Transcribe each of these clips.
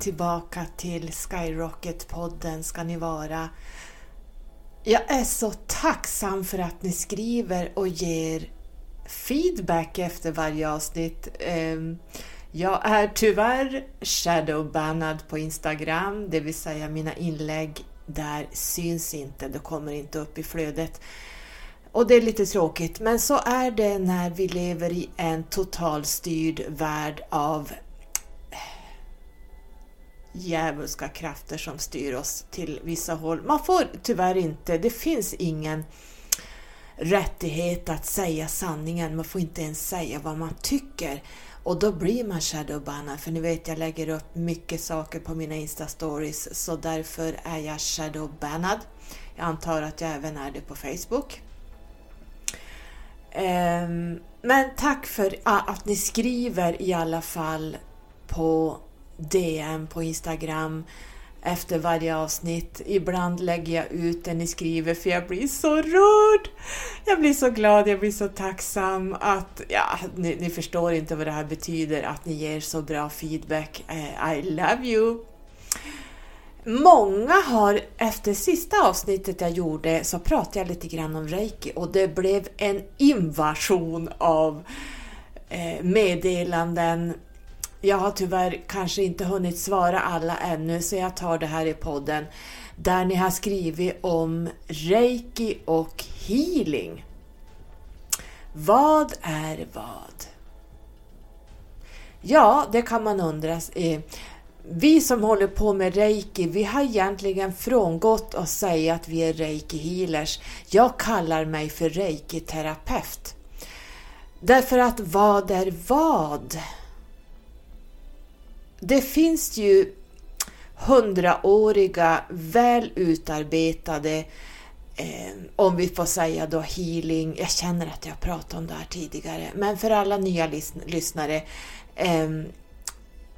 tillbaka till Skyrocket-podden ska ni vara. Jag är så tacksam för att ni skriver och ger feedback efter varje avsnitt. Ehm, jag är tyvärr shadowbannad på Instagram, det vill säga mina inlägg där syns inte, det kommer inte upp i flödet. Och det är lite tråkigt, men så är det när vi lever i en totalstyrd värld av djävulska krafter som styr oss till vissa håll. Man får tyvärr inte, det finns ingen rättighet att säga sanningen, man får inte ens säga vad man tycker. Och då blir man shadowbannad, för ni vet jag lägger upp mycket saker på mina Insta-stories, så därför är jag shadowbannad. Jag antar att jag även är det på Facebook. Ehm, men tack för att ni skriver i alla fall på DM på Instagram efter varje avsnitt. Ibland lägger jag ut det ni skriver för jag blir så rörd. Jag blir så glad, jag blir så tacksam att, ja, ni, ni förstår inte vad det här betyder att ni ger så bra feedback. Eh, I love you! Många har, efter sista avsnittet jag gjorde så pratade jag lite grann om reiki och det blev en invasion av eh, meddelanden jag har tyvärr kanske inte hunnit svara alla ännu så jag tar det här i podden där ni har skrivit om reiki och healing. Vad är vad? Ja, det kan man undra. Eh, vi som håller på med reiki, vi har egentligen frångått att säga att vi är reiki healers. Jag kallar mig för reiki terapeut. Därför att vad är vad? Det finns ju hundraåriga, väl utarbetade, eh, om vi får säga då healing, jag känner att jag pratat om det här tidigare, men för alla nya lys lyssnare, eh,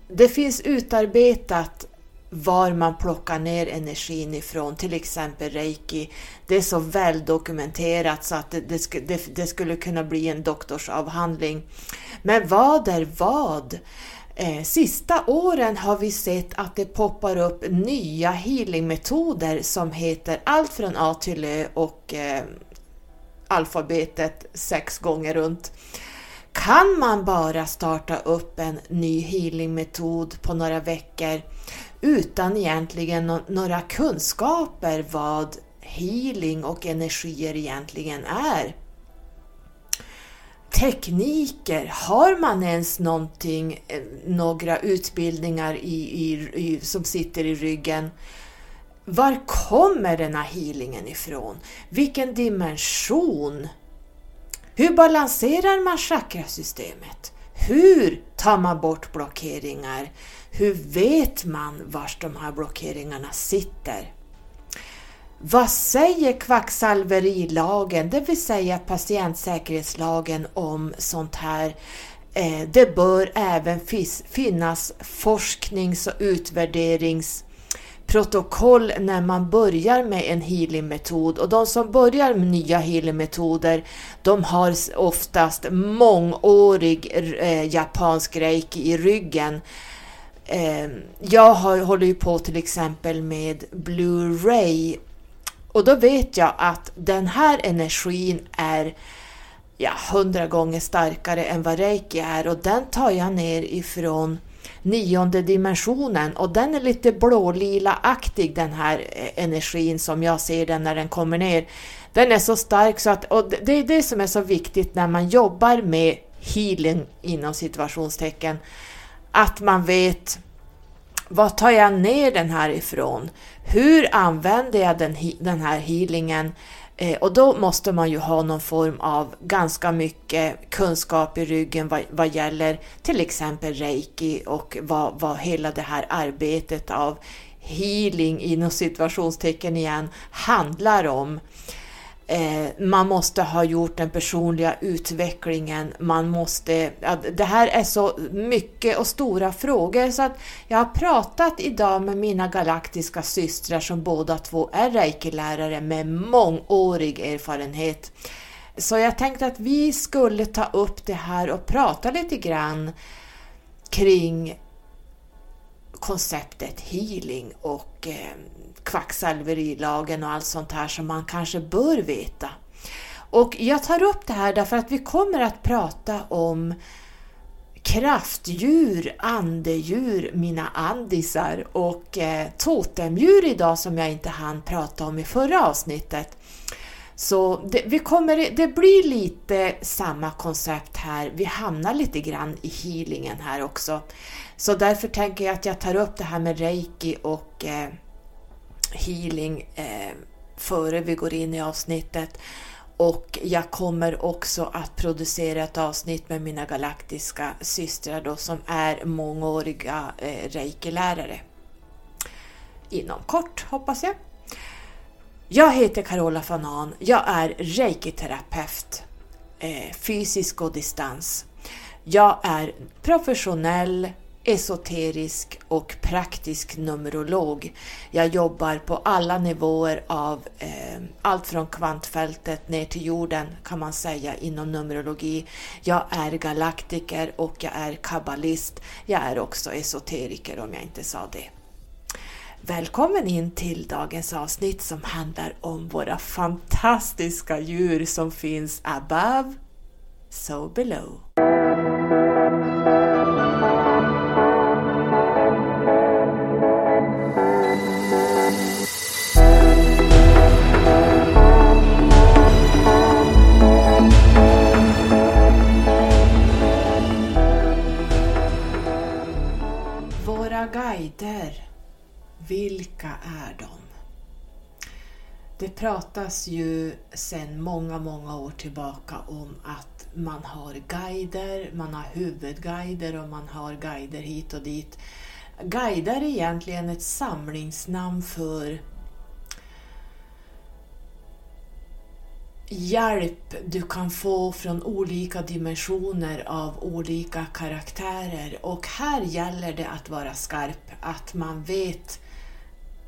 det finns utarbetat var man plockar ner energin ifrån, till exempel reiki. Det är så väl dokumenterat så att det, det, det, det skulle kunna bli en doktorsavhandling. Men vad är vad? Eh, sista åren har vi sett att det poppar upp nya healingmetoder som heter allt från A till Ö och eh, alfabetet sex gånger runt. Kan man bara starta upp en ny healingmetod på några veckor utan egentligen no några kunskaper vad healing och energier egentligen är? Tekniker? Har man ens någonting, eh, några utbildningar i, i, i, som sitter i ryggen? Var kommer den här healingen ifrån? Vilken dimension? Hur balanserar man chakrasystemet? Hur tar man bort blockeringar? Hur vet man var de här blockeringarna sitter? Vad säger kvacksalverilagen, det vill säga patientsäkerhetslagen om sånt här? Eh, det bör även finnas forsknings och utvärderingsprotokoll när man börjar med en healingmetod och de som börjar med nya healingmetoder de har oftast mångårig eh, japansk reiki i ryggen. Eh, jag håller ju på till exempel med Blu-ray och då vet jag att den här energin är ja, hundra gånger starkare än vad reiki är och den tar jag ner ifrån nionde dimensionen och den är lite blålila-aktig den här eh, energin som jag ser den när den kommer ner. Den är så stark så att, och det är det som är så viktigt när man jobbar med healing inom situationstecken, att man vet vad tar jag ner den här ifrån? Hur använder jag den, den här healingen? Eh, och då måste man ju ha någon form av ganska mycket kunskap i ryggen vad, vad gäller till exempel reiki och vad, vad hela det här arbetet av healing inom situationstecken igen handlar om. Eh, man måste ha gjort den personliga utvecklingen, man måste... det här är så mycket och stora frågor så att jag har pratat idag med mina galaktiska systrar som båda två är reiki-lärare med mångårig erfarenhet. Så jag tänkte att vi skulle ta upp det här och prata lite grann kring konceptet healing och eh, kvacksalverilagen och allt sånt här som man kanske bör veta. Och jag tar upp det här därför att vi kommer att prata om kraftdjur, andedjur, mina andisar och eh, totemdjur idag som jag inte hann prata om i förra avsnittet. Så det, vi kommer, det blir lite samma koncept här, vi hamnar lite grann i healingen här också. Så därför tänker jag att jag tar upp det här med reiki och eh, healing eh, före vi går in i avsnittet. Och jag kommer också att producera ett avsnitt med mina galaktiska systrar då som är mångåriga eh, reikilärare. Inom kort hoppas jag. Jag heter Carola Fanan. Jag är reikiterapeut, eh, fysisk och distans. Jag är professionell esoterisk och praktisk numerolog. Jag jobbar på alla nivåer av eh, allt från kvantfältet ner till jorden kan man säga inom numerologi. Jag är galaktiker och jag är kabbalist. Jag är också esoteriker om jag inte sa det. Välkommen in till dagens avsnitt som handlar om våra fantastiska djur som finns above, so below. Guider, vilka är de? Det pratas ju sedan många, många år tillbaka om att man har guider, man har huvudguider och man har guider hit och dit. Guider är egentligen ett samlingsnamn för hjälp du kan få från olika dimensioner av olika karaktärer och här gäller det att vara skarp, att man vet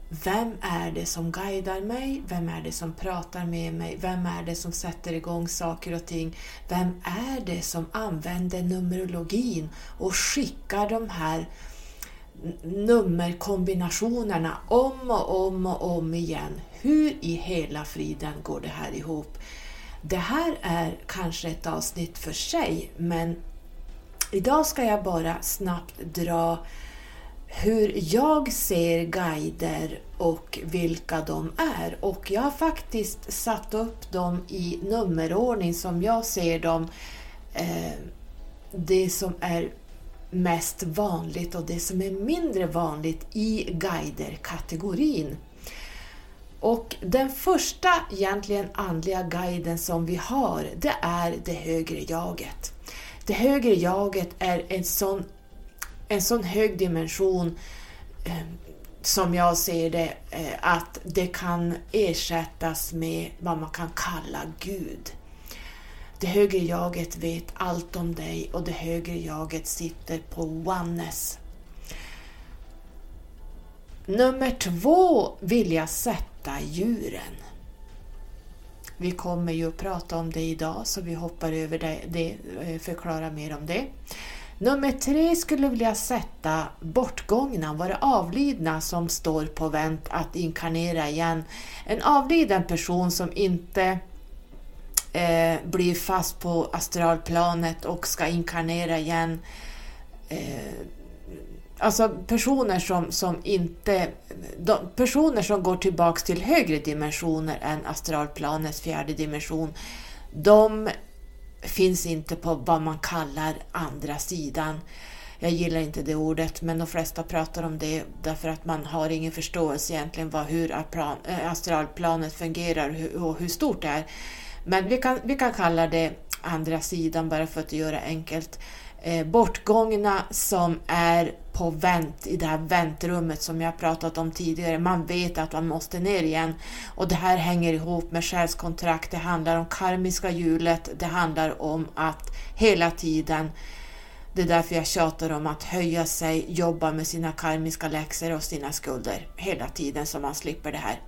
vem är det som guidar mig? Vem är det som pratar med mig? Vem är det som sätter igång saker och ting? Vem är det som använder numerologin och skickar de här nummerkombinationerna om och om och om igen? Hur i hela friden går det här ihop? Det här är kanske ett avsnitt för sig, men idag ska jag bara snabbt dra hur jag ser guider och vilka de är. Och jag har faktiskt satt upp dem i nummerordning som jag ser dem. Eh, det som är mest vanligt och det som är mindre vanligt i guider-kategorin. Och den första egentligen andliga guiden som vi har, det är det högre jaget. Det högre jaget är en sån, en sån hög dimension eh, som jag ser det, eh, att det kan ersättas med vad man kan kalla Gud. Det högre jaget vet allt om dig och det högre jaget sitter på oneness. Nummer två vill jag sätta djuren. Vi kommer ju att prata om det idag så vi hoppar över det, det eh, förklarar mer om det. Nummer tre skulle vilja sätta bortgångna, våra avlidna som står på vänt att inkarnera igen. En avliden person som inte eh, blir fast på astralplanet och ska inkarnera igen. Eh, Alltså personer som, som inte... De, personer som går tillbaks till högre dimensioner än astralplanets fjärde dimension, de finns inte på vad man kallar andra sidan. Jag gillar inte det ordet, men de flesta pratar om det därför att man har ingen förståelse egentligen vad, hur eh, astralplanet fungerar och hur stort det är. Men vi kan, vi kan kalla det andra sidan bara för att göra enkelt. Eh, bortgångna som är på vänt i det här väntrummet som jag pratat om tidigare. Man vet att man måste ner igen och det här hänger ihop med själskontrakt. Det handlar om karmiska hjulet. Det handlar om att hela tiden det är därför jag tjatar om att höja sig, jobba med sina karmiska läxor och sina skulder hela tiden så man slipper det här.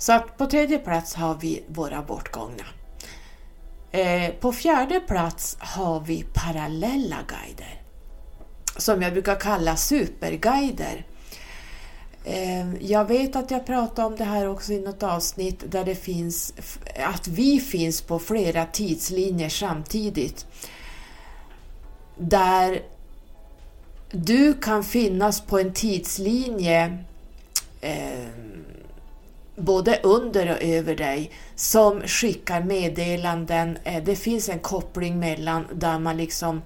Så att på tredje plats har vi våra bortgångna. Eh, på fjärde plats har vi parallella guider som jag brukar kalla superguider. Eh, jag vet att jag pratade om det här också i något avsnitt där det finns att vi finns på flera tidslinjer samtidigt. Där du kan finnas på en tidslinje eh, både under och över dig som skickar meddelanden. Eh, det finns en koppling mellan där man liksom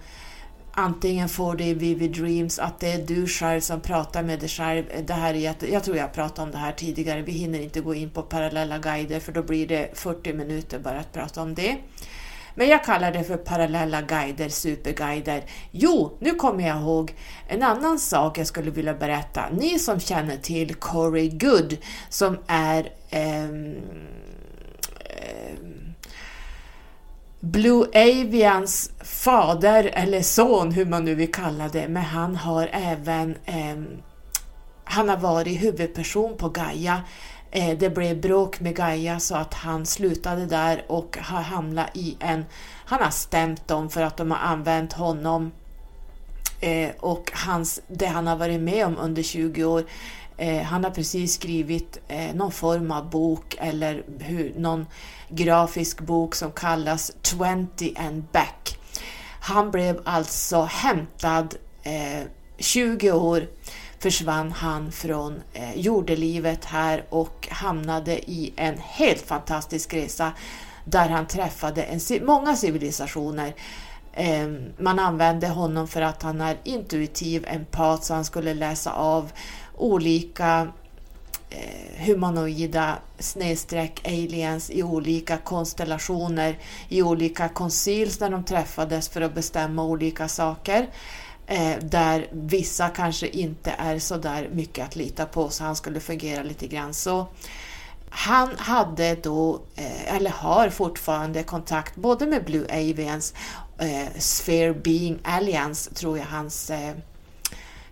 antingen får det i Vivid Dreams, att det är du själv som pratar med dig själv. Eh, det här är, jag tror jag pratade om det här tidigare, vi hinner inte gå in på parallella guider för då blir det 40 minuter bara att prata om det. Men jag kallar det för parallella guider, superguider. Jo, nu kommer jag ihåg en annan sak jag skulle vilja berätta. Ni som känner till Corey Good som är um, Blue Avians fader eller son, hur man nu vill kalla det, men han har även eh, han har varit huvudperson på Gaia Eh, det blev bråk med Gaia så att han slutade där och har hamnat i en... Han har stämt dem för att de har använt honom eh, och hans, det han har varit med om under 20 år. Eh, han har precis skrivit någon form av bok eller hur, någon grafisk bok som kallas 20 and back. Han blev alltså hämtad 20 år försvann han från eh, jordelivet här och hamnade i en helt fantastisk resa där han träffade en, många civilisationer. Eh, man använde honom för att han är intuitiv empat så han skulle läsa av olika eh, humanoida snedstreck aliens i olika konstellationer, i olika koncils när de träffades för att bestämma olika saker eh, Eh, där vissa kanske inte är så där mycket att lita på så han skulle fungera lite grann så. Han hade då, eh, eller har fortfarande kontakt både med Blue Avians, eh, Sphere Being Alliance tror jag hans eh,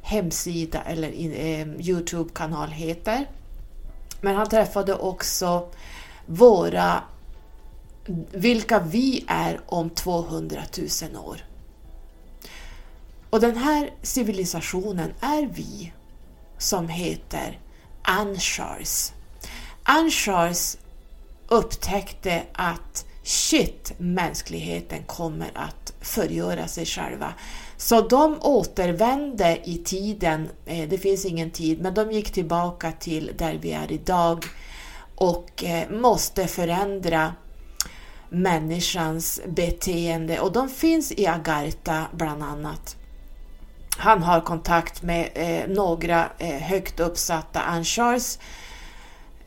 hemsida eller eh, Youtube-kanal heter. Men han träffade också våra, vilka vi är om 200 000 år. Och den här civilisationen är vi som heter Anshars. Anshars upptäckte att shit, mänskligheten kommer att förgöra sig själva. Så de återvände i tiden, eh, det finns ingen tid, men de gick tillbaka till där vi är idag och eh, måste förändra människans beteende och de finns i Agartha bland annat. Han har kontakt med eh, några eh, högt uppsatta anchars.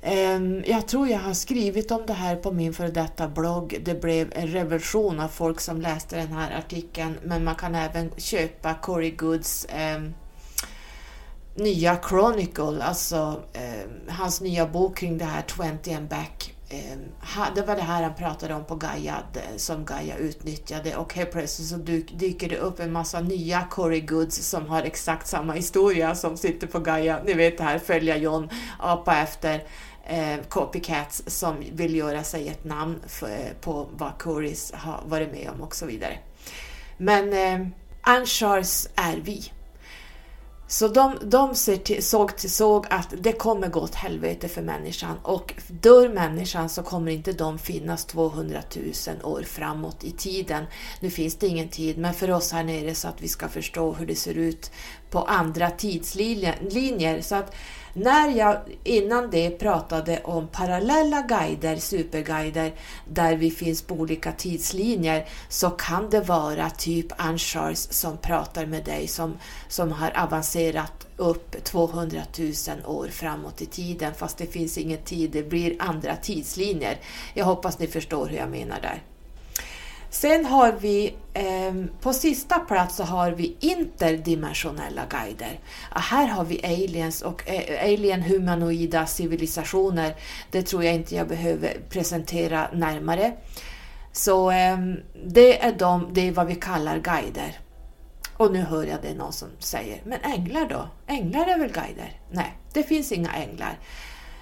Eh, jag tror jag har skrivit om det här på min före detta blogg. Det blev en revolution av folk som läste den här artikeln, men man kan även köpa Corey Goods ehm, nya Chronicle, alltså ehm, hans nya bok kring det här 20 and back Ehm, det var det här han pratade om på Gaia som Gaia utnyttjade och helt plötsligt så dyker det upp en massa nya Corey Goods som har exakt samma historia som sitter på Gaia. Ni vet det här, följa John, apa efter eh, copycats som vill göra sig ett namn för, på vad Corys har varit med om och så vidare. Men eh, Anchars är vi. Så de, de till, såg, till, såg att det kommer gå åt helvete för människan och dör människan så kommer inte de finnas 200 000 år framåt i tiden. Nu finns det ingen tid, men för oss här nere så att vi ska förstå hur det ser ut på andra tidslinjer. Så att när jag innan det pratade om parallella guider, superguider, där vi finns på olika tidslinjer, så kan det vara typ Anchars som pratar med dig som, som har avancerat upp 200 000 år framåt i tiden, fast det finns ingen tid, det blir andra tidslinjer. Jag hoppas ni förstår hur jag menar där. Sen har vi eh, på sista plats så har vi interdimensionella guider. här har vi aliens och eh, alien humanoida civilisationer. Det tror jag inte jag behöver presentera närmare. Så eh, det är de, det är vad vi kallar guider. Och nu hör jag det någon som säger, men änglar då? Änglar är väl guider? Nej, det finns inga änglar.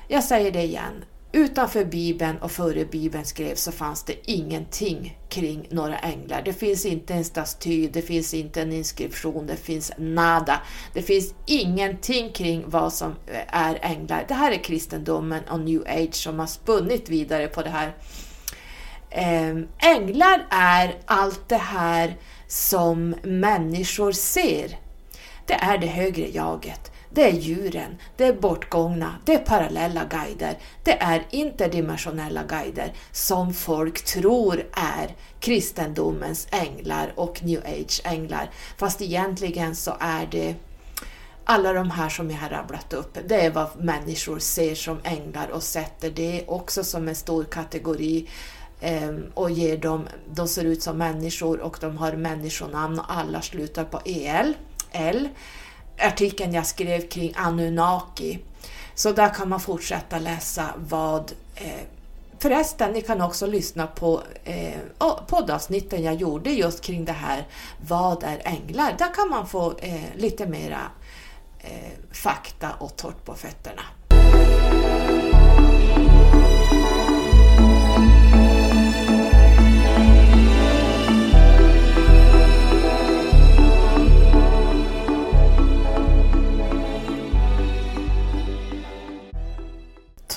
Jag säger det igen. Utanför Bibeln och före Bibeln skrevs så fanns det ingenting kring några änglar. Det finns inte en staty, det finns inte en inskription, det finns nada. Det finns ingenting kring vad som eh, är änglar. Det här är kristendomen och new age som har spunnit vidare på det här. Ehm, änglar är allt det här som människor ser. Det är det högre jaget. Det är djuren, det är bortgångna, det är parallella guider, det är interdimensionella guider som folk tror är kristendomens änglar och new age-änglar. Fast egentligen så är det alla de här som jag har rabblat upp, det är vad människor ser som änglar och sätter det också som en stor kategori ehm, och ger dem, de ser ut som människor och de har människonamn och alla slutar på EL. L artikeln jag skrev kring Anunnaki. Så där kan man fortsätta läsa vad eh, Förresten, ni kan också lyssna på eh, poddavsnitten jag gjorde just kring det här Vad är änglar? Där kan man få eh, lite mera eh, fakta och torrt på fötterna.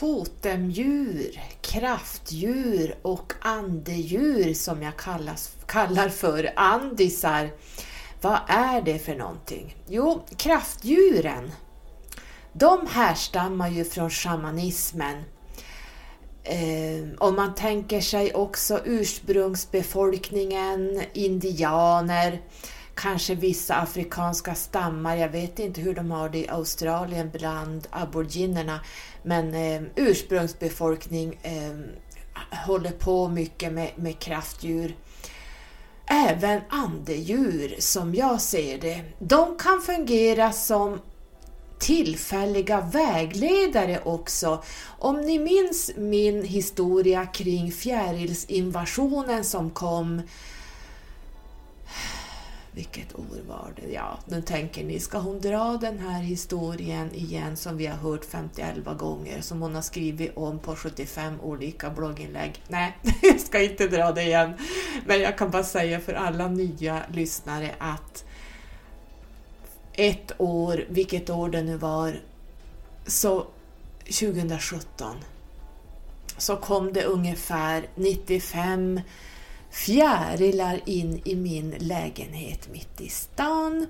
Totemdjur, kraftdjur och andedjur som jag kallas, kallar för andisar. Vad är det för någonting? Jo, kraftdjuren, de härstammar ju från shamanismen. Ehm, Om man tänker sig också ursprungsbefolkningen, indianer, kanske vissa afrikanska stammar. Jag vet inte hur de har det i Australien bland aboriginerna. Men eh, ursprungsbefolkning eh, håller på mycket med, med kraftdjur. Även andedjur, som jag ser det, de kan fungera som tillfälliga vägledare också. Om ni minns min historia kring fjärilsinvasionen som kom vilket år var det? Ja, nu tänker ni, ska hon dra den här historien igen som vi har hört 51 gånger, som hon har skrivit om på 75 olika blogginlägg? Nej, jag ska inte dra det igen. Men jag kan bara säga för alla nya lyssnare att ett år, vilket år det nu var, så 2017 så kom det ungefär 95 fjärilar in i min lägenhet mitt i stan.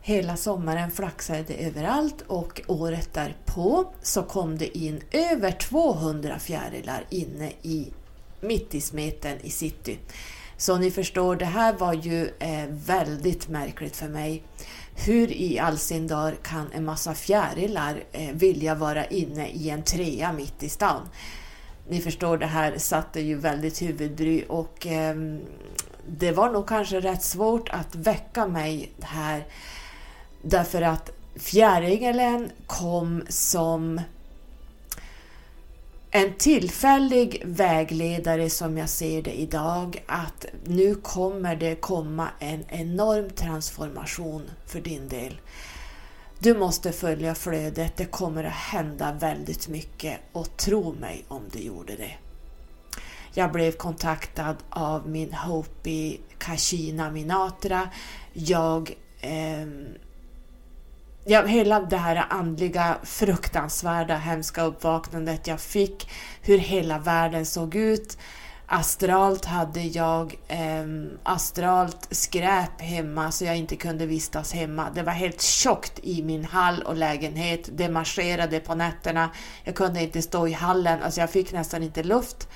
Hela sommaren flaxade det överallt och året därpå så kom det in över 200 fjärilar inne i mitt i smeten i city. Så ni förstår, det här var ju eh, väldigt märkligt för mig. Hur i all sin dar kan en massa fjärilar eh, vilja vara inne i en trea mitt i stan? Ni förstår, det här satte ju väldigt huvudbry och eh, det var nog kanske rätt svårt att väcka mig här därför att fjärilen kom som en tillfällig vägledare som jag ser det idag att nu kommer det komma en enorm transformation för din del. Du måste följa flödet, det kommer att hända väldigt mycket och tro mig om du gjorde det. Jag blev kontaktad av min Hopi Kashina Minatra. Jag eh, ja, hela det här andliga, fruktansvärda, hemska uppvaknandet jag fick, hur hela världen såg ut, Astralt hade jag eh, astralt skräp hemma så jag inte kunde vistas hemma. Det var helt tjockt i min hall och lägenhet. Det marscherade på nätterna. Jag kunde inte stå i hallen, alltså jag fick nästan inte luft.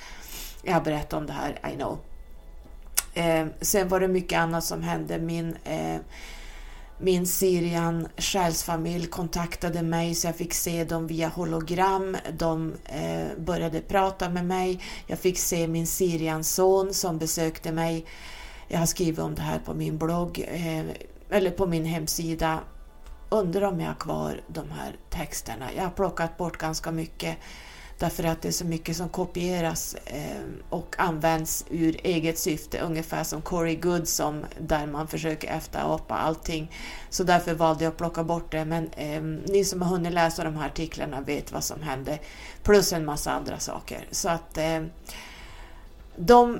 Jag har berättat om det här, I know. Eh, sen var det mycket annat som hände. Min eh, min Syrian själsfamilj kontaktade mig så jag fick se dem via hologram. De eh, började prata med mig. Jag fick se min Syrian son som besökte mig. Jag har skrivit om det här på min blogg, eh, eller på min hemsida. Undrar om jag har kvar de här texterna. Jag har plockat bort ganska mycket Därför att det är så mycket som kopieras eh, och används ur eget syfte, ungefär som Corey Goodson där man försöker efterapa allting. Så därför valde jag att plocka bort det. Men eh, ni som har hunnit läsa de här artiklarna vet vad som hände. Plus en massa andra saker. Så att eh, de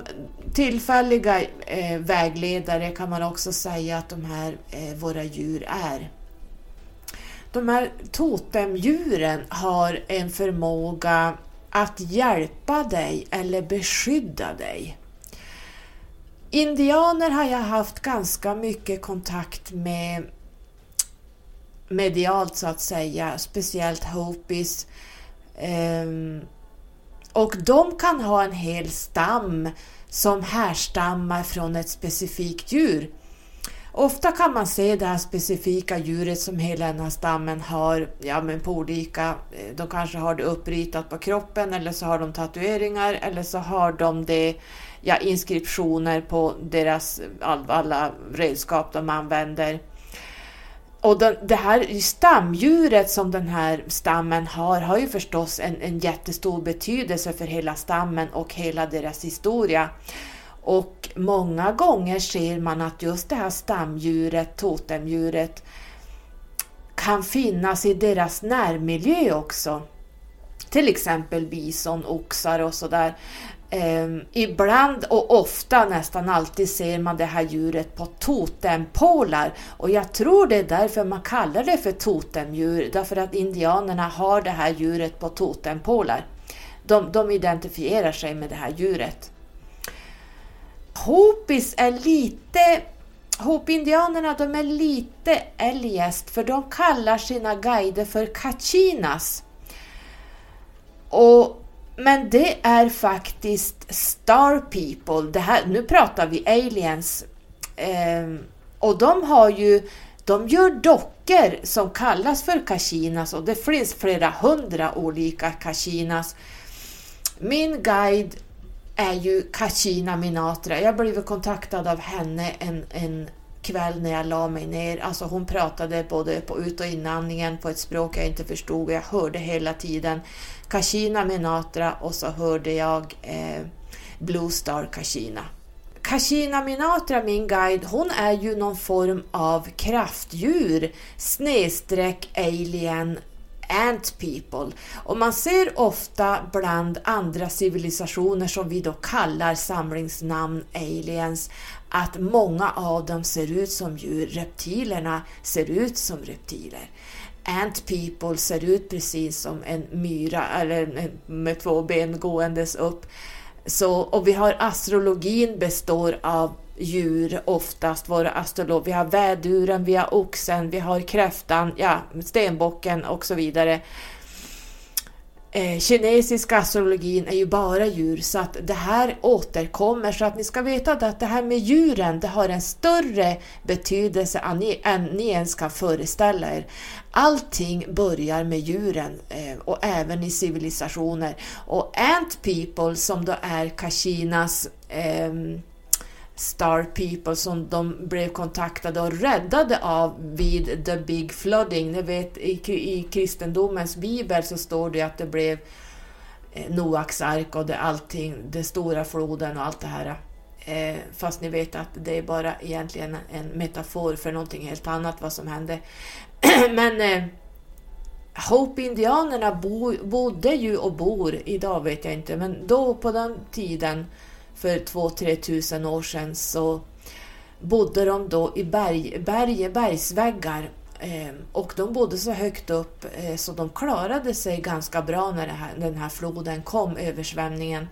tillfälliga eh, vägledare kan man också säga att de här eh, våra djur är. De här totemdjuren har en förmåga att hjälpa dig eller beskydda dig. Indianer har jag haft ganska mycket kontakt med medialt så att säga, speciellt Hopis. Um, och de kan ha en hel stam som härstammar från ett specifikt djur. Ofta kan man se det här specifika djuret som hela den här stammen har ja, men på olika, eh, de kanske har det uppritat på kroppen eller så har de tatueringar eller så har de det, ja, inskriptioner på deras alla redskap de använder. Och den, det här stamdjuret som den här stammen har, har ju förstås en, en jättestor betydelse för hela stammen och hela deras historia. Och många gånger ser man att just det här stamdjuret, totemdjuret, kan finnas i deras närmiljö också. Till exempel bison, oxar och sådär. Ehm, ibland och ofta, nästan alltid, ser man det här djuret på totempålar. Och jag tror det är därför man kallar det för totemdjur, därför att indianerna har det här djuret på totempålar. De, de identifierar sig med det här djuret. Hopis är lite Hopi-indianerna de är lite eljest för de kallar sina guider för kachinas. Och men det är faktiskt Star People. Det här, nu pratar vi aliens. Eh, och de har ju de gör dockor som kallas för Kachinas och det finns flera hundra olika Kachinas. Min guide är ju Kachina Minatra. Jag blev kontaktad av henne en, en kväll när jag la mig ner. Alltså hon pratade både på ut och inandningen på ett språk jag inte förstod och jag hörde hela tiden Kashina Minatra och så hörde jag eh, Blue Star Kashina. Kashina Minatra, min guide, hon är ju någon form av kraftdjur snedstreck alien ant people. Och man ser ofta bland andra civilisationer som vi då kallar samlingsnamn aliens att många av dem ser ut som djur. Reptilerna ser ut som reptiler. Ant people ser ut precis som en myra eller med två ben gåendes upp. Så, och vi har astrologin består av djur oftast, våra astrologer. Vi har väduren, vi har oxen, vi har kräftan, ja, stenbocken och så vidare eh, kinesiska astrologin är ju bara djur så att det här återkommer så att ni ska veta att det här med djuren det har en större betydelse än ni, än ni ens kan föreställa er. Allting börjar med djuren eh, och även i civilisationer och Ant People som då är Kashinas eh, Star People som de blev kontaktade och räddade av vid the big flooding. Ni vet i, i kristendomens bibel så står det att det blev eh, Noaks ark och det allting, den stora floden och allt det här. Eh, fast ni vet att det är bara egentligen en metafor för någonting helt annat vad som hände. Men eh, Hope-indianerna bo, bodde ju och bor, idag vet jag inte, men då på den tiden för 2-3 tusen år sedan så bodde de då i berg, berg, bergsväggar eh, och de bodde så högt upp eh, så de klarade sig ganska bra när här, den här floden kom, översvämningen.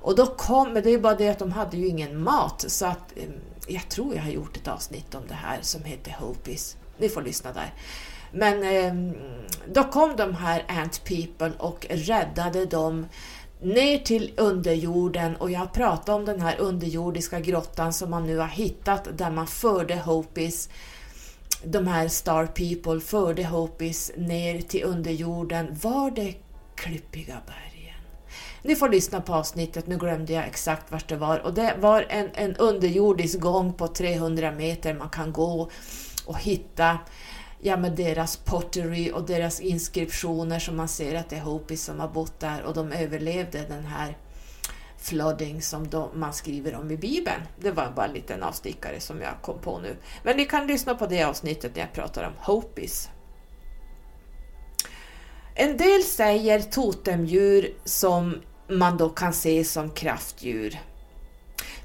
Och då kom, men det är bara det att de hade ju ingen mat så att eh, jag tror jag har gjort ett avsnitt om det här som heter Hopis. Ni får lyssna där. Men då kom de här Ant People och räddade dem ner till underjorden och jag pratade om den här underjordiska grottan som man nu har hittat där man förde Hopis, de här Star People förde Hopis ner till underjorden. Var det Klippiga bergen? Ni får lyssna på avsnittet, nu glömde jag exakt vart det var och det var en, en underjordisk gång på 300 meter man kan gå och hitta ja, med deras pottery och deras inskriptioner som man ser att det är Hopis som har bott där och de överlevde den här flooding som de, man skriver om i Bibeln. Det var bara en liten avstickare som jag kom på nu. Men ni kan lyssna på det avsnittet när jag pratar om Hopis. En del säger totemdjur som man då kan se som kraftdjur.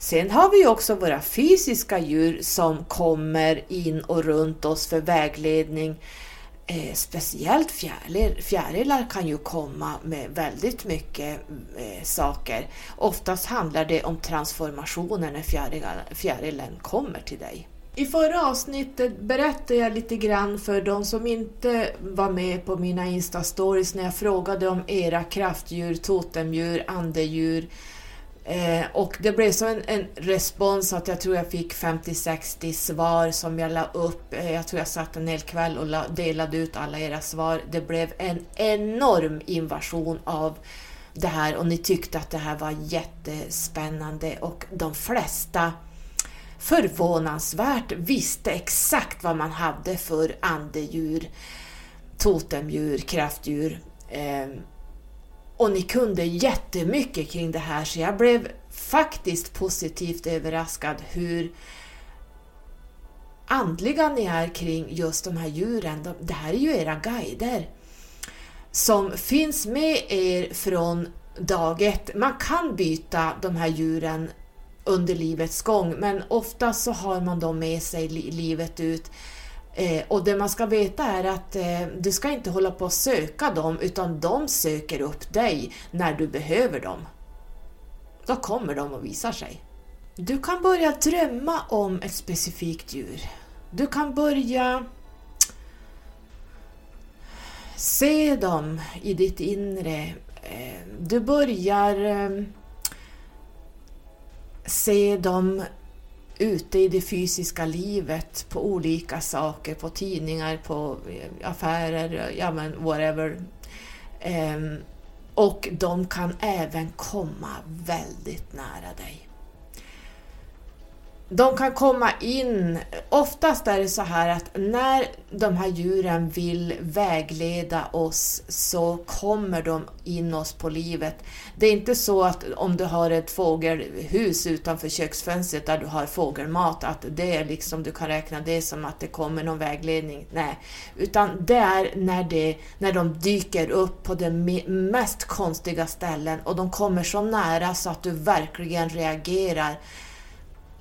Sen har vi också våra fysiska djur som kommer in och runt oss för vägledning. Eh, speciellt fjärilar, fjärilar kan ju komma med väldigt mycket eh, saker. Oftast handlar det om transformationer när fjärilen kommer till dig. I förra avsnittet berättade jag lite grann för de som inte var med på mina Insta-stories när jag frågade om era kraftdjur, totemdjur, andedjur. Eh, och det blev så en, en, respons att jag tror jag fick 50-60 svar som jag la upp. Eh, jag tror jag satt en hel kväll och la, delade ut alla era svar. Det blev en enorm invasion av det här och ni tyckte att det här var jättespännande och de flesta förvånansvärt visste exakt vad man hade för andedjur, totemdjur, kraftdjur. Eh, och ni kunde jättemycket kring det här så jag blev faktiskt positivt överraskad hur andliga ni är kring just de här djuren. Det här är ju era guider som finns med er från dag ett. Man kan byta de här djuren under livets gång men oftast så har man dem med sig livet ut. Eh, och det man ska veta är att eh, du ska inte hålla på att söka dem utan de söker upp dig när du behöver dem. Då kommer de och visar sig. Du kan börja drömma om ett specifikt djur. Du kan börja se dem i ditt inre. Eh, du börjar eh, se dem ute i det fysiska livet på olika saker, på tidningar, på eh, affärer, ja men whatever. Um, och de kan även komma väldigt nära dig. De kan komma in, oftast är det så här att när de här djuren vill vägleda oss så kommer de in oss på livet. Det är inte så att om du har ett fågelhus utanför köksfönstret där du har fågelmat, att det är liksom, du kan räkna det som att det kommer någon vägledning. Nej, utan det är när, det, när de dyker upp på de mest konstiga ställen och de kommer så nära så att du verkligen reagerar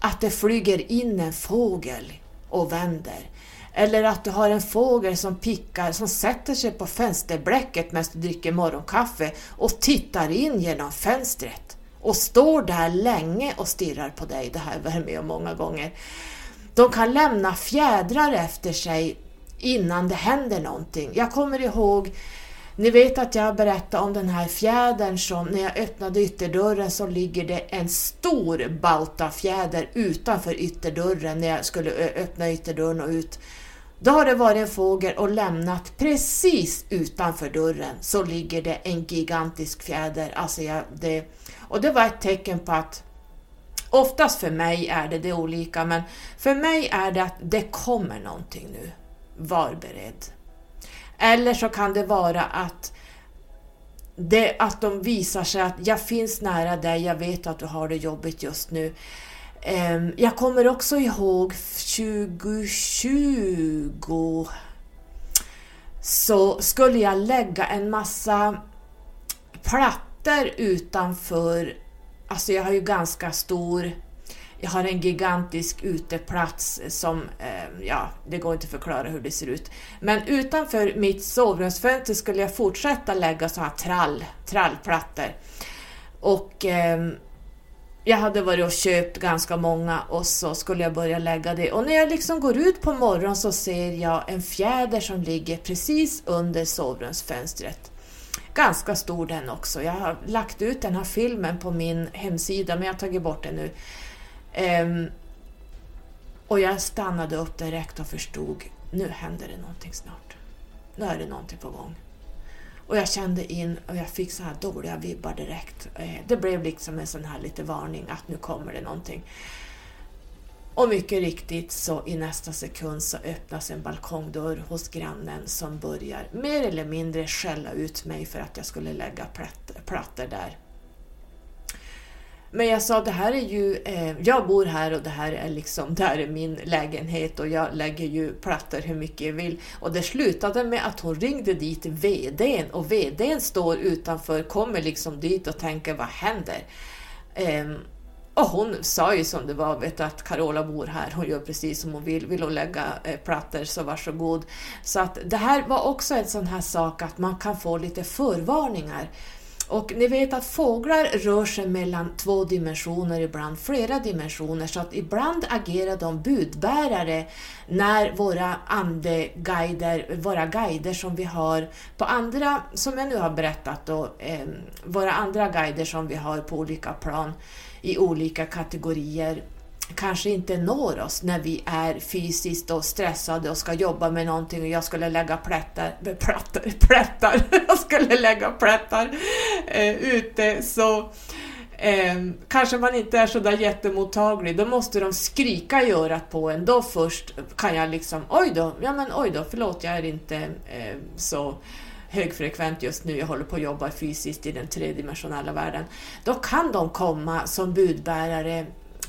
att det flyger in en fågel och vänder. Eller att du har en fågel som pickar, som sätter sig på fönsterblecket medan du dricker morgonkaffe och tittar in genom fönstret och står där länge och stirrar på dig. Det här har jag varit med om många gånger. De kan lämna fjädrar efter sig innan det händer någonting. Jag kommer ihåg ni vet att jag berättade om den här fjädern som när jag öppnade ytterdörren så ligger det en stor baltafjäder utanför ytterdörren när jag skulle öppna ytterdörren och ut. Då har det varit en fågel och lämnat precis utanför dörren så ligger det en gigantisk fjäder. Alltså jag, det, och det var ett tecken på att Oftast för mig är det det olika men för mig är det att det kommer någonting nu. Var beredd. Eller så kan det vara att, det, att de visar sig att jag finns nära dig, jag vet att du har det jobbigt just nu. Ehm, jag kommer också ihåg 2020 så skulle jag lägga en massa plattor utanför, alltså jag har ju ganska stor jag har en gigantisk uteplats som, eh, ja, det går inte att förklara hur det ser ut. Men utanför mitt sovrumsfönster skulle jag fortsätta lägga så här trall, trallplattor. Och eh, jag hade varit och köpt ganska många och så skulle jag börja lägga det. Och när jag liksom går ut på morgonen så ser jag en fjäder som ligger precis under sovrumsfönstret. Ganska stor den också. Jag har lagt ut den här filmen på min hemsida men jag har tagit bort den nu. Um, och jag stannade upp direkt och förstod, nu händer det någonting snart. Nu är det någonting på gång. Och jag kände in och jag fick så här dåliga vibbar direkt. Eh, det blev liksom en sån här lite varning att nu kommer det någonting. Och mycket riktigt så i nästa sekund så öppnas en balkongdörr hos grannen som börjar mer eller mindre skälla ut mig för att jag skulle lägga plattor där. Men jag sa, det här är ju, eh, jag bor här och det här är liksom, det här är min lägenhet och jag lägger ju plattor hur mycket jag vill. Och det slutade med att hon ringde dit VDn och VDn står utanför, kommer liksom dit och tänker, vad händer? Eh, och hon sa ju som det var, vet du, att Carola bor här, hon gör precis som hon vill, vill hon lägga eh, plattor så varsågod. Så att det här var också en sån här sak att man kan få lite förvarningar. Och ni vet att fåglar rör sig mellan två dimensioner, ibland flera dimensioner, så att ibland agerar de budbärare när våra andeguider, våra guider som vi har på andra, som jag nu har berättat då, eh, våra andra guider som vi har på olika plan i olika kategorier kanske inte når oss när vi är fysiskt och stressade och ska jobba med någonting och jag skulle lägga plättar, plättar, plättar, jag skulle lägga plättar eh, ute så eh, kanske man inte är så där jättemottaglig, då måste de skrika i örat på en. Då först kan jag liksom, oj då, ja men oj då, förlåt jag är inte eh, så högfrekvent just nu, jag håller på att jobba fysiskt i den tredimensionella världen. Då kan de komma som budbärare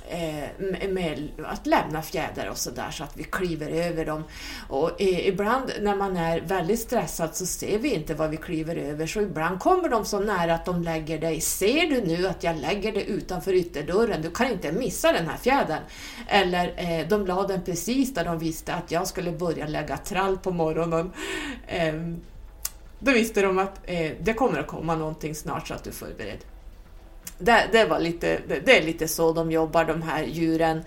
Eh, med att lämna fjädrar och sådär så att vi kliver över dem. Och ibland när man är väldigt stressad så ser vi inte vad vi kliver över så ibland kommer de så nära att de lägger dig. Ser du nu att jag lägger det utanför ytterdörren? Du kan inte missa den här fjädern. Eller eh, de la den precis där de visste att jag skulle börja lägga trall på morgonen. Eh, då visste de att eh, det kommer att komma någonting snart så att du är förberedd det, det, var lite, det, det, är lite så de jobbar, de här djuren.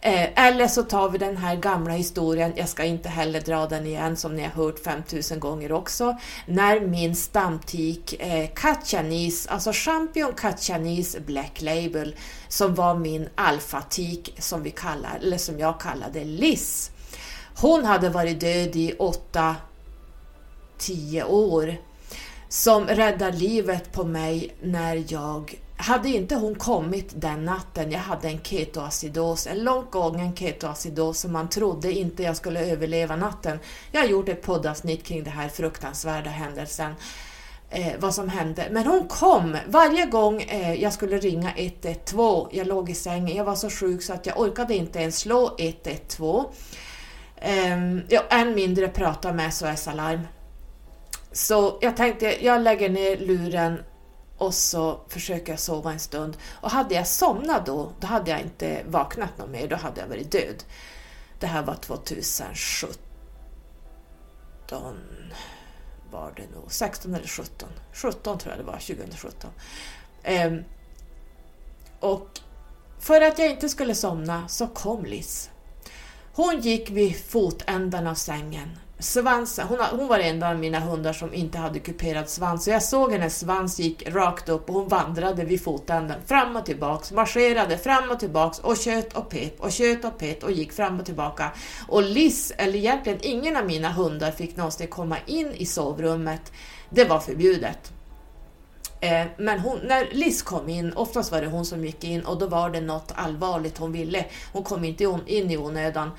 Eh, eller så tar vi den här gamla historien, jag ska inte heller dra den igen som ni har hört 5000 gånger också, när min stamtik eh, Katjanis, alltså Champion Katjanis Black Label, som var min alfatik som vi kallar, eller som jag kallade Liz. Hon hade varit död i 8-10 år som räddade livet på mig när jag hade inte hon kommit den natten, jag hade en ketoacidos, en långt gången ketoacidos som man trodde inte jag skulle överleva natten. Jag har gjort ett poddavsnitt kring den här fruktansvärda händelsen, eh, vad som hände. Men hon kom varje gång eh, jag skulle ringa 112. Jag låg i sängen, jag var så sjuk så att jag orkade inte ens slå 112. Eh, ja, än mindre prata med SOS Alarm. Så jag tänkte, jag lägger ner luren och så försöker jag sova en stund. Och hade jag somnat då, då hade jag inte vaknat någon mer, då hade jag varit död. Det här var 2017 var det nog, 16 eller 17. 17 tror jag det var, 2017. Ehm, och för att jag inte skulle somna så kom Liz. Hon gick vid fotändan av sängen svansen, hon, hon var en av mina hundar som inte hade kuperad svans, så jag såg hennes svans gick rakt upp och hon vandrade vid fotänden fram och tillbaks, marscherade fram och tillbaks och köt och pep och köt och pep och gick fram och tillbaka. Och Liz, eller egentligen ingen av mina hundar fick någonsin komma in i sovrummet, det var förbjudet. Eh, men hon, när Liz kom in, oftast var det hon som gick in och då var det något allvarligt hon ville. Hon kom inte in i onödan.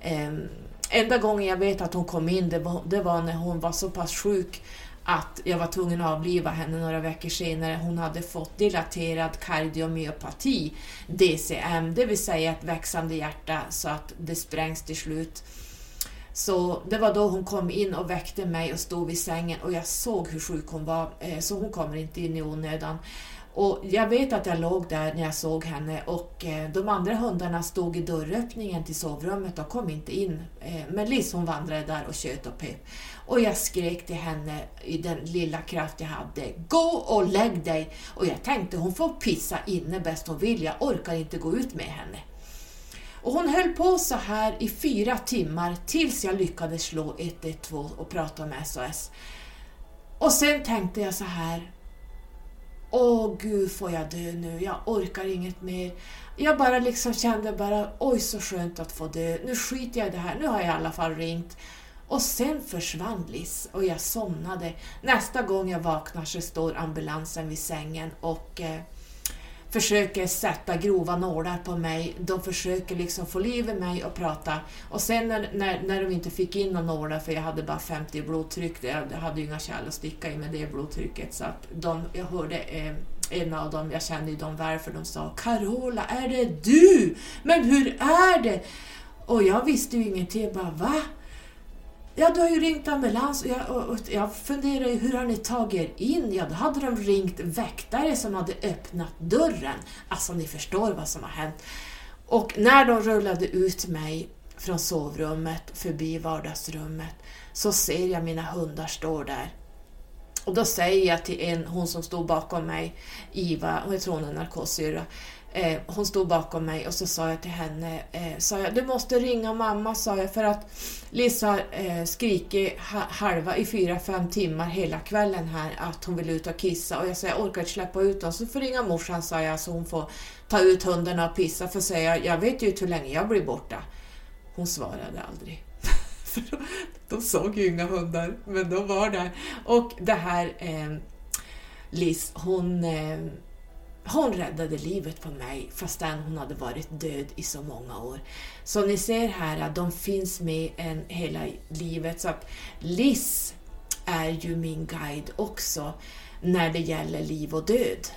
Ehm, Enda gången jag vet att hon kom in, det var, det var när hon var så pass sjuk att jag var tvungen att avliva henne några veckor senare. Hon hade fått dilaterad kardiomyopati, DCM, det vill säga ett växande hjärta så att det sprängs till slut. Så det var då hon kom in och väckte mig och stod vid sängen och jag såg hur sjuk hon var, eh, så hon kommer inte in i onödan. Och jag vet att jag låg där när jag såg henne och eh, de andra hundarna stod i dörröppningen till sovrummet och kom inte in. Eh, men Liz hon vandrade där och tjöt och pep. Och jag skrek till henne i den lilla kraft jag hade, gå och lägg dig! Och jag tänkte hon får pissa inne bäst hon vill, jag orkar inte gå ut med henne. Och hon höll på så här i fyra timmar tills jag lyckades slå 112 och prata med SOS. Och sen tänkte jag så här, Åh gud, får jag dö nu? Jag orkar inget mer. Jag bara liksom kände bara, oj så skönt att få dö. Nu skiter jag i det här, nu har jag i alla fall ringt. Och sen försvann Liz och jag somnade. Nästa gång jag vaknar så står ambulansen vid sängen och eh, försöker sätta grova nålar på mig. De försöker liksom få liv i mig och prata. Och sen när, när, när de inte fick in några nålar, för jag hade bara 50 blodtryck, jag hade ju inga kärl att sticka i med det blodtrycket, så att de, jag hörde eh, en av dem, jag kände ju dem väl för de sa Carola, är det du? Men hur är det? Och jag visste ju ingenting, jag bara va? Ja, du har ju ringt ambulans och jag, och, och jag funderar ju, hur har ni tagit er in? Ja, då hade de ringt väktare som hade öppnat dörren. Alltså, ni förstår vad som har hänt. Och när de rullade ut mig från sovrummet förbi vardagsrummet så ser jag mina hundar stå där. Och då säger jag till en, hon som stod bakom mig, Iva, jag tror hon är narkossyra, Eh, hon stod bakom mig och så sa jag till henne, eh, sa jag, du måste ringa mamma, sa jag, för att Lisa har eh, skrikit halva i fyra, fem timmar hela kvällen här att hon vill ut och kissa och jag sa, jag orkar inte släppa ut dem, så får ringa morsan, sa jag, så hon får ta ut hundarna och pissa, för säga, jag vet ju hur länge jag blir borta. Hon svarade aldrig. de såg ju inga hundar, men de var där. Och det här eh, Liz, hon eh, hon räddade livet på mig fastän hon hade varit död i så många år. Så ni ser här att de finns med en hela livet. Så att Liz är ju min guide också när det gäller liv och död.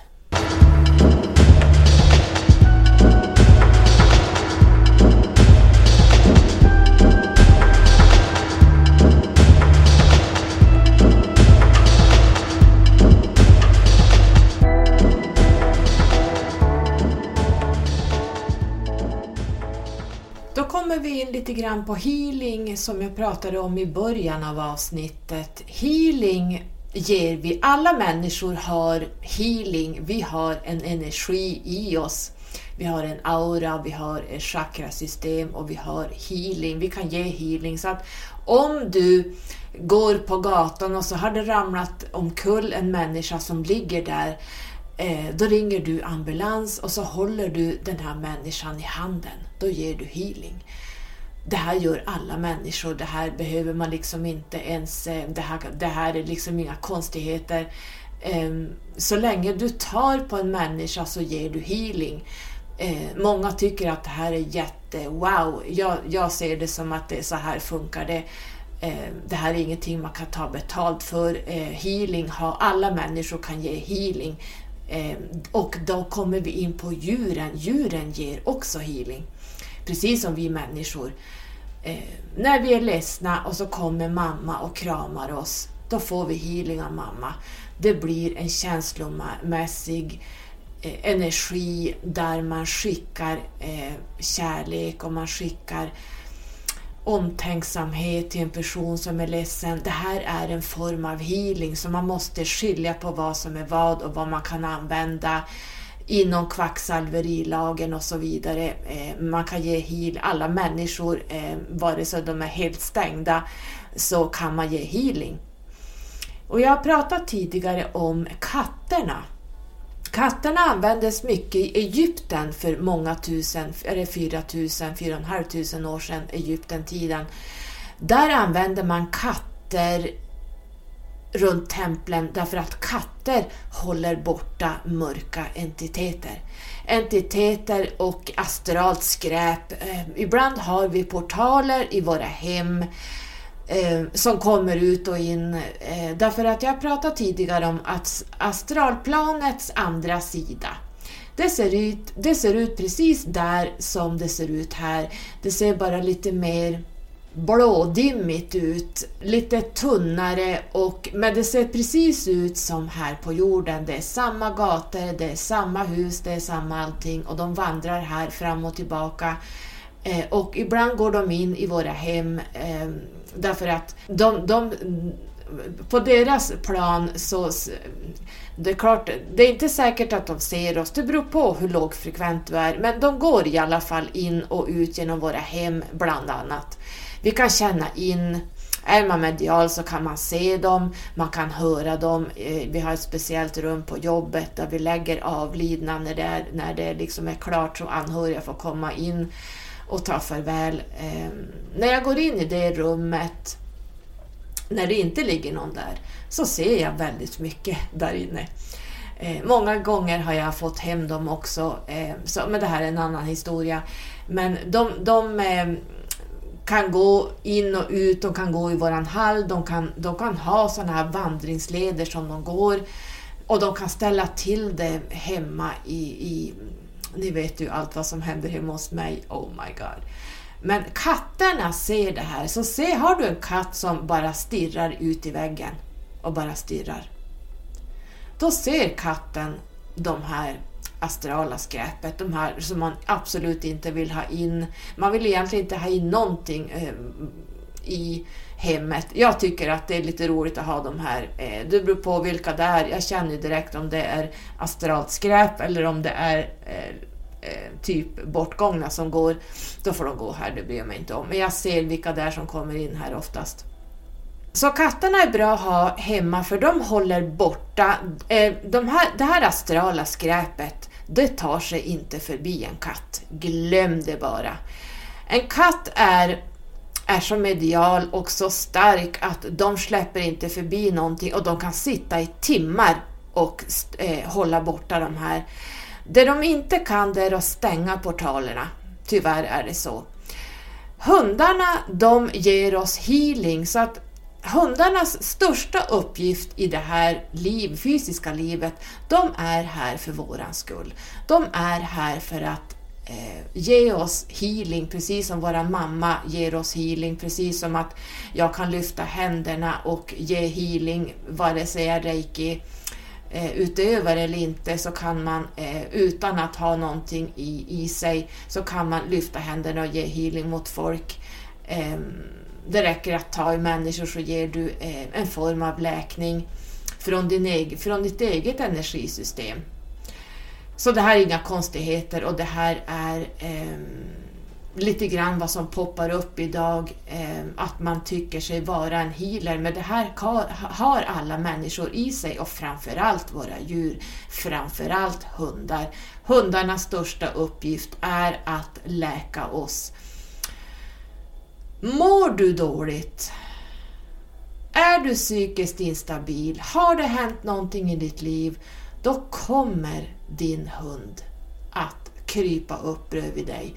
In lite grann på healing som jag pratade om i början av avsnittet. Healing ger vi, alla människor har healing, vi har en energi i oss. Vi har en aura, vi har ett chakrasystem och vi har healing. Vi kan ge healing. Så att om du går på gatan och så har det ramlat omkull en människa som ligger där, eh, då ringer du ambulans och så håller du den här människan i handen. Då ger du healing det här gör alla människor, det här behöver man liksom inte ens, eh, det här, det här är liksom inga konstigheter. Ehm, så länge du tar på en människa så ger du healing. Ehm, många tycker att det här är jätte wow. Jag, jag ser det som att det är så här funkar det. Ehm, det här är ingenting man kan ta betalt för. Healing alla människor kan ge healing. Och då kommer vi in på djuren. Djuren ger också healing. Precis som vi människor eh, när vi är ledsna och så kommer mamma och kramar oss, då får vi healing av mamma. Det blir en känslomässig eh, energi där man skickar eh, kärlek och man skickar omtänksamhet till en person som är ledsen. Det här är en form av healing så man måste skilja på vad som är vad och vad man kan använda inom kvacksalverilagen och så vidare. Eh, man kan ge heal, alla människor, eh, vare sig de är helt stängda, så kan man ge healing. Och jag har pratat tidigare om katterna. Katterna användes mycket i Egypten för många tusen, eller 4000, 4 500 år sedan, Egypten-tiden. Där använde man katter runt templen därför att katter håller borta mörka entiteter. Entiteter och astralt skräp. Eh, ibland har vi portaler i våra hem eh, som kommer ut och in. Eh, därför att jag pratade tidigare om att astralplanets andra sida det ser, ut, det ser ut precis där som det ser ut här. Det ser bara lite mer blådimmigt ut, lite tunnare och men det ser precis ut som här på jorden. Det är samma gator, det är samma hus, det är samma allting och de vandrar här fram och tillbaka. Eh, och ibland går de in i våra hem eh, därför att de, de på deras plan så det är klart, det är inte säkert att de ser oss, det beror på hur lågfrekvent du är, men de går i alla fall in och ut genom våra hem bland annat. Vi kan känna in är man medial så kan man se dem, man kan höra dem. Eh, vi har ett speciellt rum på jobbet där vi lägger avlidna när det, är, när det liksom är klart så anhöriga får komma in och ta farväl. Ehm, när jag går in i det rummet, när det inte ligger någon där, så ser jag väldigt mycket där inne. Eh, många gånger har jag fått hem dem också, ehm, men det här är en annan historia. Men de, de ehm, kan gå in och ut, de kan gå i våran hall, de kan, de kan ha sådana här vandringsleder som de går och de kan ställa till det hemma i, i ni vet ju allt vad som händer hemma hos mig, oh my god. Men katterna ser det här, så se, har du en katt som bara stirrar ut i väggen och bara stirrar. Då ser katten de här astrala skräpet, de här som man absolut inte vill ha in. Man vill egentligen inte ha in någonting eh, i hemmet. Jag tycker att det är lite roligt att ha de här. Eh, det beror på vilka det är. Jag känner ju direkt om det är astralt skräp eller om det är eh, eh typ bortgångna som går. Då får de gå här, det bryr jag mig inte om. Men jag ser vilka det är som kommer in här oftast. Så katterna är bra att ha hemma för de håller borta eh, de här, det här astrala skräpet. Det tar sig inte förbi en katt. Glöm det bara. En katt är, är så medial och så stark att de släpper inte förbi någonting och de kan sitta i timmar och eh, hålla borta de här. Det de inte kan det är att stänga portalerna. Tyvärr är det så. Hundarna de ger oss healing så att hundarnas största uppgift i det här liv, fysiska livet, de är här för våran skull. De är här för att eh, ge oss healing, precis som våran mamma ger oss healing, precis som att jag kan lyfta händerna och ge healing, vare sig jag är reiki eh, utöver eller inte, så kan man eh, utan att ha någonting i, i sig, så kan man lyfta händerna och ge healing mot folk. Eh, det räcker att ta i människor så ger du eh, en form av läkning från, din egen, från ditt eget energisystem. Så det här är inga konstigheter och det här är eh, lite grann vad som poppar upp idag, eh, att man tycker sig vara en healer, men det här har alla människor i sig och framförallt våra djur, framförallt hundar. Hundarnas största uppgift är att läka oss Mår du dåligt? Är du psykiskt instabil? Har det hänt någonting i ditt liv? Då kommer din hund att krypa upp bredvid dig.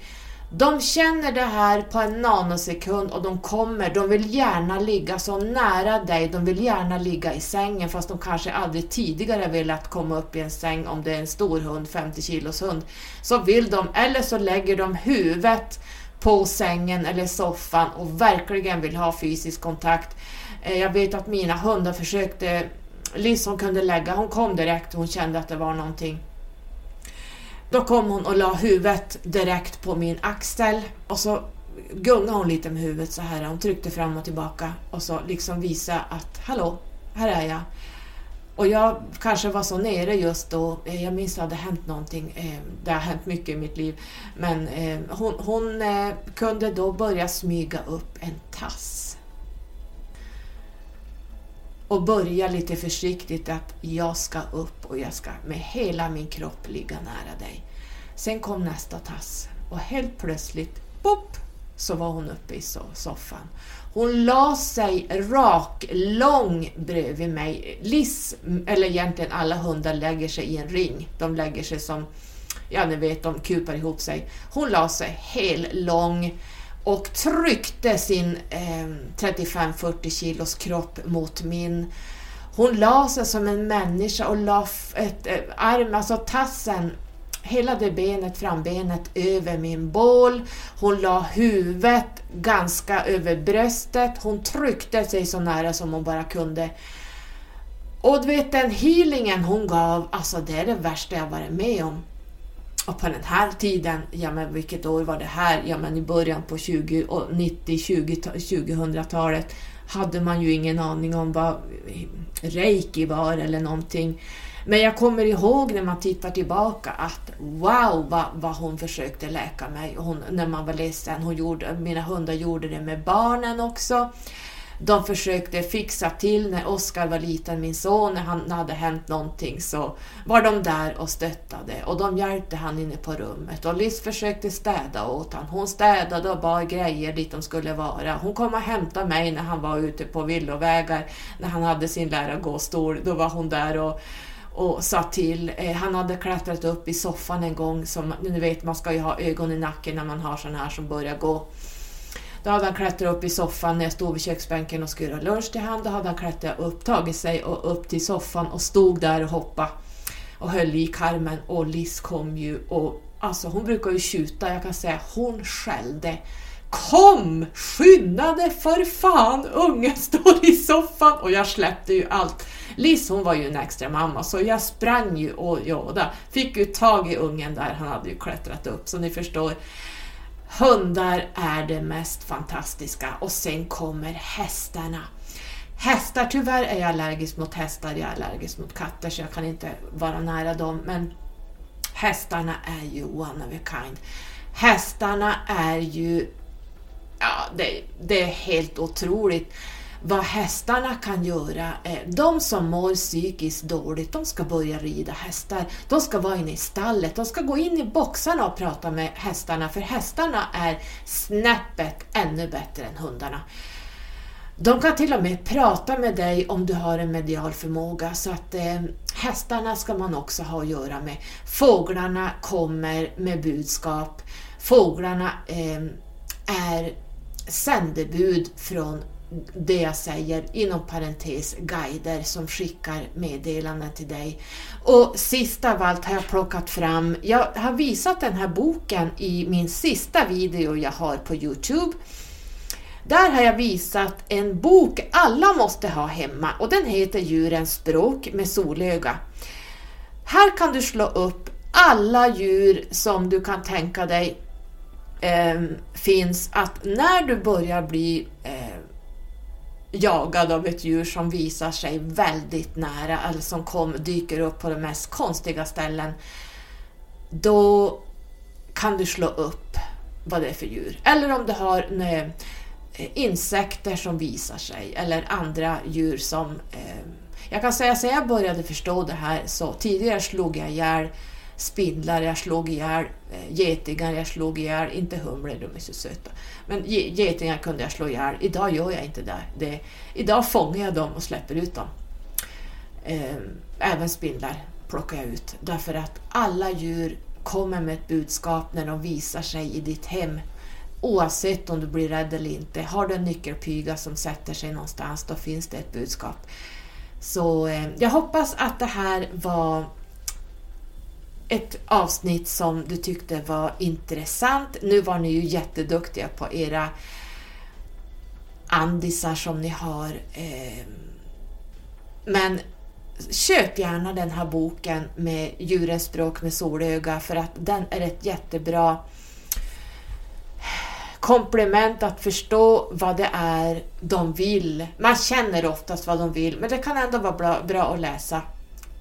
De känner det här på en nanosekund och de kommer, de vill gärna ligga så nära dig, de vill gärna ligga i sängen fast de kanske aldrig tidigare velat komma upp i en säng om det är en stor hund, 50 kilos hund. Så vill de, eller så lägger de huvudet på sängen eller soffan och verkligen vill ha fysisk kontakt. Eh, jag vet att mina hundar försökte, Liz hon kunde lägga, hon kom direkt, hon kände att det var någonting. Då kom hon och la huvudet direkt på min axel och så gungade hon lite med huvudet så här. Hon tryckte fram och tillbaka och så liksom visa att hallå, här är jag. Och jag kanske var så nere just då, eh, jag minns att det hade hänt någonting, eh, det har hänt mycket i mitt liv, men eh, hon, hon kunde då börja smyga upp en tass. Och börja lite försiktigt att jag ska upp och jag ska med hela min kropp ligga nära dig. Sen kom nästa tass och helt plötsligt, pop, så var hon uppe i soffan. Hon la sig rak, lång bredvid mig. Liss, eller egentligen alla hundar lägger sig i en ring. De lägger sig som, ja ni vet, de kupar ihop sig. Hon la sig hel lång och tryckte sin eh, 35-40 kilos kropp mot min. Hon la sig som en människa och la ett, ett, arm, alltså tassen hela det benet, frambenet, över min bål. Hon la huvudet ganska över bröstet. Hon tryckte sig så nära som hon bara kunde. Och du vet den healingen hon gav, alltså det är det värsta jag varit med om. Och på den här tiden, ja men vilket år var det här? Ja men i början på 20, 90, 20, 2000-talet hade man ju ingen aning om vad reiki var eller någonting. Men jag kommer ihåg när man tittar tillbaka att wow vad, vad hon försökte läka mig hon, när man var ledsen. Hon gjorde, mina hundar gjorde det med barnen också. De försökte fixa till när Oskar var liten, min son, när han hade hänt någonting så var de där och stöttade och de hjälpte han inne på rummet och Liz försökte städa åt honom. Hon städade och bar grejer dit de skulle vara. Hon kom och hämtade mig när han var ute på villovägar, när han hade sin lärargåstol. Då var hon där och och sa till. Eh, han hade klättrat upp i soffan en gång, som ni vet man ska ju ha ögon i nacken när man har sådana här som börjar gå. Då hade han klättrat upp i soffan när jag stod vid köksbänken och skulle göra lunch till honom. Då hade han klättrat upp, tagit sig och upp till soffan och stod där och hoppade och höll i karmen och Liz kom ju och alltså hon brukar ju tjuta, jag kan säga hon skällde. Kom! Skynda dig för fan! Ungen står i soffan och jag släppte ju allt. Liz hon var ju en extra mamma så jag sprang ju och ja, fick ju tag i ungen där, han hade ju klättrat upp så ni förstår. Hundar är det mest fantastiska och sen kommer hästarna. Hästar, tyvärr är jag allergisk mot hästar, jag är allergisk mot katter så jag kan inte vara nära dem men hästarna är ju one of a kind. Hästarna är ju, ja det, det är helt otroligt vad hästarna kan göra. Eh, de som mår psykiskt dåligt, de ska börja rida hästar. De ska vara inne i stallet, de ska gå in i boxarna och prata med hästarna, för hästarna är snäppet ännu bättre än hundarna. De kan till och med prata med dig om du har en medial förmåga, så att eh, hästarna ska man också ha att göra med. Fåglarna kommer med budskap. Fåglarna eh, är sändebud från det jag säger, inom parentes, guider som skickar meddelanden till dig. Och sist av allt har jag plockat fram, jag har visat den här boken i min sista video jag har på Youtube. Där har jag visat en bok alla måste ha hemma och den heter Djurens språk med solöga. Här kan du slå upp alla djur som du kan tänka dig eh, finns att när du börjar bli eh, jagad av ett djur som visar sig väldigt nära eller som kom, dyker upp på de mest konstiga ställen, då kan du slå upp vad det är för djur. Eller om du har nej, insekter som visar sig eller andra djur som... Eh, jag kan säga att jag började förstå det här så tidigare slog jag ihjäl spindlar, jag slog ihjäl eh, getingar, jag slog ihjäl, inte humlor, de är så söta, men getingar kunde jag slå ihjäl. Idag gör jag inte det. det idag fångar jag dem och släpper ut dem. Ehm, även spindlar plockar jag ut därför att alla djur kommer med ett budskap när de visar sig i ditt hem. Oavsett om du blir rädd eller inte. Har du en nyckelpiga som sätter sig någonstans, då finns det ett budskap. Så ehm, jag hoppas att det här var ett avsnitt som du tyckte var intressant. Nu var ni ju jätteduktiga på era andisar som ni har. Ehm, men köp gärna den här boken med djurens språk med solöga för att den är ett jättebra komplement att förstå vad det är de vill. Man känner oftast vad de vill, men det kan ändå vara bra, bra att läsa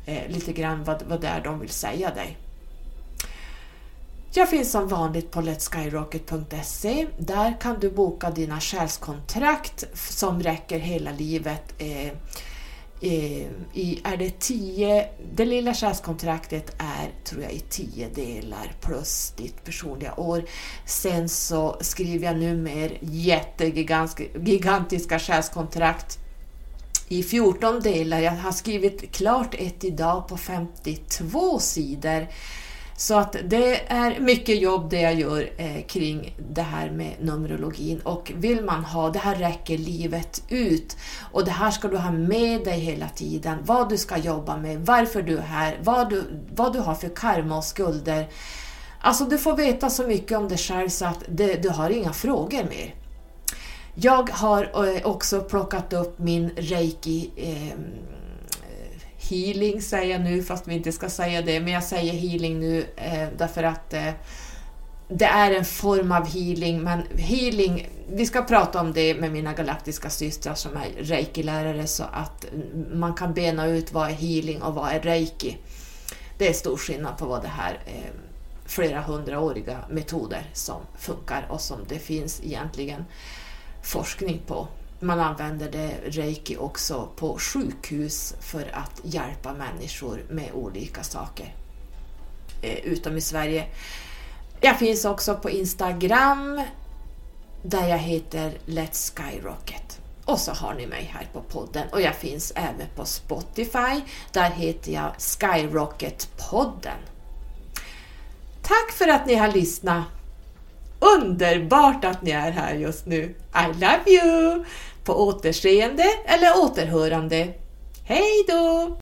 eh, lite grann vad, vad det är de vill säga dig. Jag finns som vanligt på letskyrocket.se. Där kan du boka dina själskontrakt som räcker hela livet. Eh, eh, i, är det tio, det lilla själskontraktet är tror jag i tio delar plus ditt personliga år. Sen så skriver jag nu mer jättegigantiska själskontrakt i 14 delar. Jag har skrivit klart ett idag på 52 sidor. Så att det är mycket jobb det jag gör eh, kring det här med Numerologin och vill man ha, det här räcker livet ut och det här ska du ha med dig hela tiden, vad du ska jobba med, varför du är här, vad du, vad du har för karma och skulder. Alltså du får veta så mycket om dig själv så att det, du har inga frågor mer. Jag har eh, också plockat upp min reiki eh, healing säger jag nu fast vi inte ska säga det, men jag säger healing nu eh, därför att eh, det är en form av healing, men healing, vi ska prata om det med mina galaktiska systrar som är reiki-lärare så att man kan bena ut vad är healing och vad är reiki. Det är stor skillnad på vad det här eh, flera hundraåriga metoder som funkar och som det finns egentligen forskning på. Man använder det reiki också på sjukhus för att hjälpa människor med olika saker. Eh, utom i Sverige. Jag finns också på Instagram där jag heter Let's Skyrocket. Och så har ni mig här på podden och jag finns även på Spotify. Där heter jag Skyrocket-podden. Tack för att ni har lyssnat! Underbart att ni är här just nu! I love you! På återseende eller återhörande. Hej då!